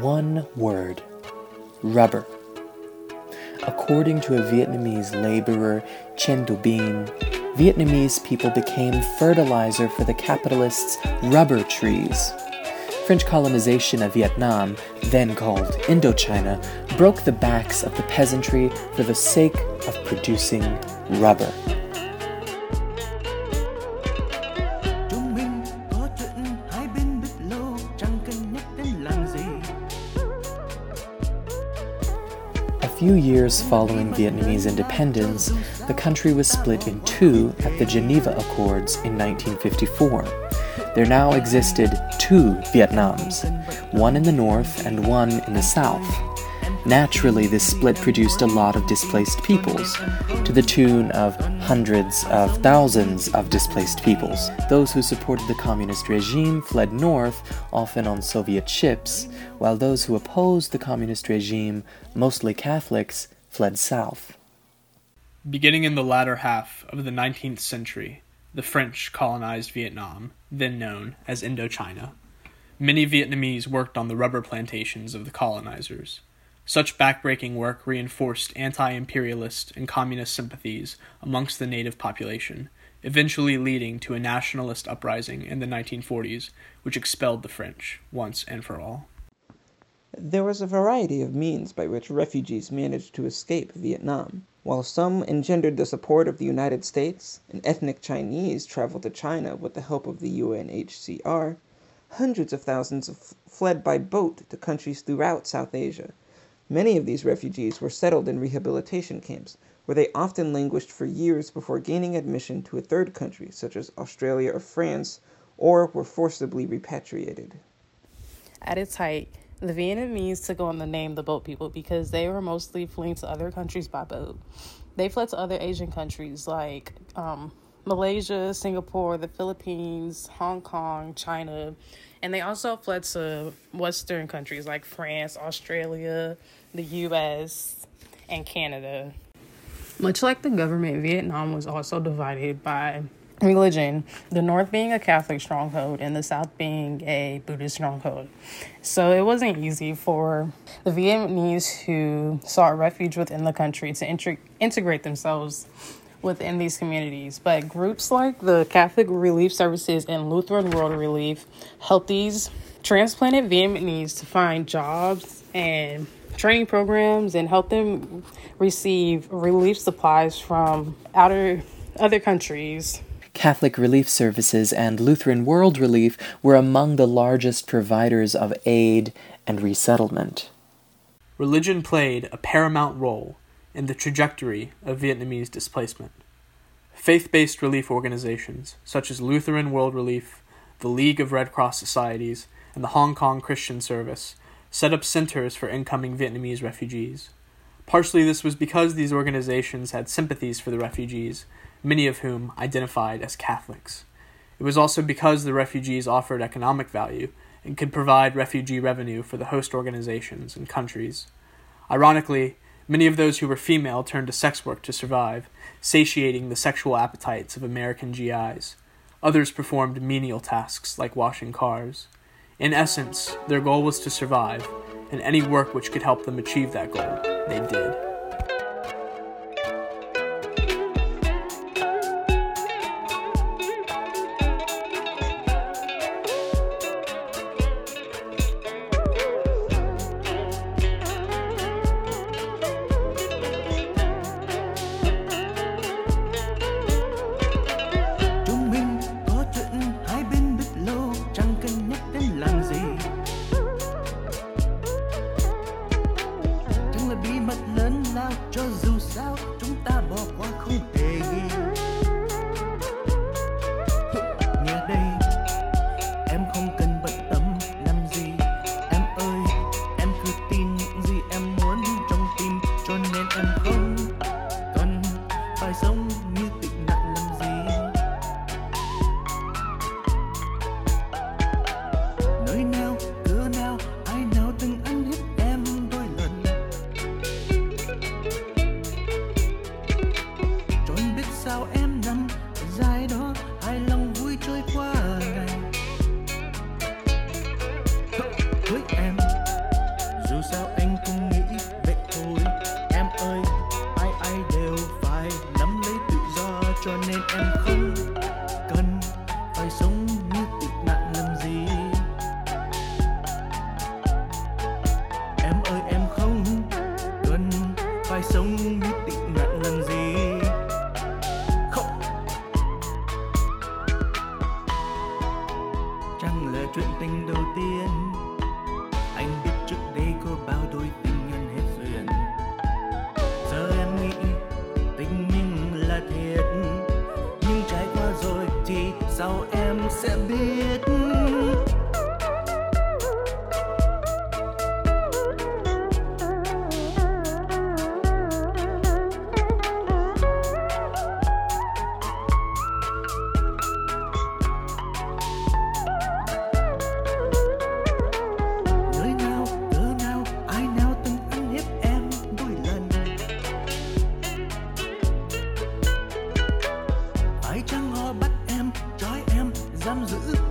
one word rubber. According to a Vietnamese laborer, Tran Tu Binh, Vietnamese people became fertilizer for the capitalists' rubber trees. French colonization of Vietnam, then called Indochina, broke the backs of the peasantry for the sake of producing rubber. Few years following Vietnamese independence, the country was split in two at the Geneva Accords in 1954. There now existed two Vietnams, one in the north and one in the south. Naturally, this split produced a lot of displaced peoples, to the tune of hundreds of thousands of displaced peoples. Those who supported the communist regime fled north, often on Soviet ships, while those who opposed the communist regime, mostly Catholics, fled south. Beginning in the latter half of the 19th century, the French colonized Vietnam, then known as Indochina. Many Vietnamese worked on the rubber plantations of the colonizers. Such backbreaking work reinforced anti imperialist and communist sympathies amongst the native population, eventually leading to a nationalist uprising in the 1940s, which expelled the French once and for all. There was a variety of means by which refugees managed to escape Vietnam. While some engendered the support of the United States and ethnic Chinese traveled to China with the help of the UNHCR, hundreds of thousands fled by boat to countries throughout South Asia. Many of these refugees were settled in rehabilitation camps, where they often languished for years before gaining admission to a third country, such as Australia or France, or were forcibly repatriated. At its height, the Vietnamese took on the name the Boat People because they were mostly fleeing to other countries by boat. They fled to other Asian countries like um, Malaysia, Singapore, the Philippines, Hong Kong, China, and they also fled to Western countries like France, Australia, the US, and Canada. Much like the government, Vietnam was also divided by religion, the North being a Catholic stronghold and the South being a Buddhist stronghold. So it wasn't easy for the Vietnamese who sought refuge within the country to integ- integrate themselves within these communities. But groups like the Catholic Relief Services and Lutheran World Relief helped these transplanted Vietnamese to find jobs and training programs and help them receive relief supplies from outer other countries. Catholic Relief Services and Lutheran World Relief were among the largest providers of aid and resettlement. Religion played a paramount role in the trajectory of Vietnamese displacement. Faith based relief organizations, such as Lutheran World Relief, the League of Red Cross Societies, and the Hong Kong Christian Service, set up centers for incoming Vietnamese refugees. Partially, this was because these organizations had sympathies for the refugees, many of whom identified as Catholics. It was also because the refugees offered economic value and could provide refugee revenue for the host organizations and countries. Ironically, many of those who were female turned to sex work to survive, satiating the sexual appetites of American GIs. Others performed menial tasks like washing cars. In essence, their goal was to survive, and any work which could help them achieve that goal, they did. sao chúng ta bỏ qua không thể ghi nghe đây, em không cần bận tâm làm gì. Em ơi, em cứ tin những gì em muốn trong tim, cho nên em không cần phải sống cho nên em không cần phải sống như tịch nạn làm gì. Em ơi, em không cần phải sống như tịch nạn làm gì. Không. Chẳng là chuyện tình đầu tiên. Anh biết trước đây có bao đôi tình nhân hết duyên. Giờ em nghĩ tình mình là thiệt sao em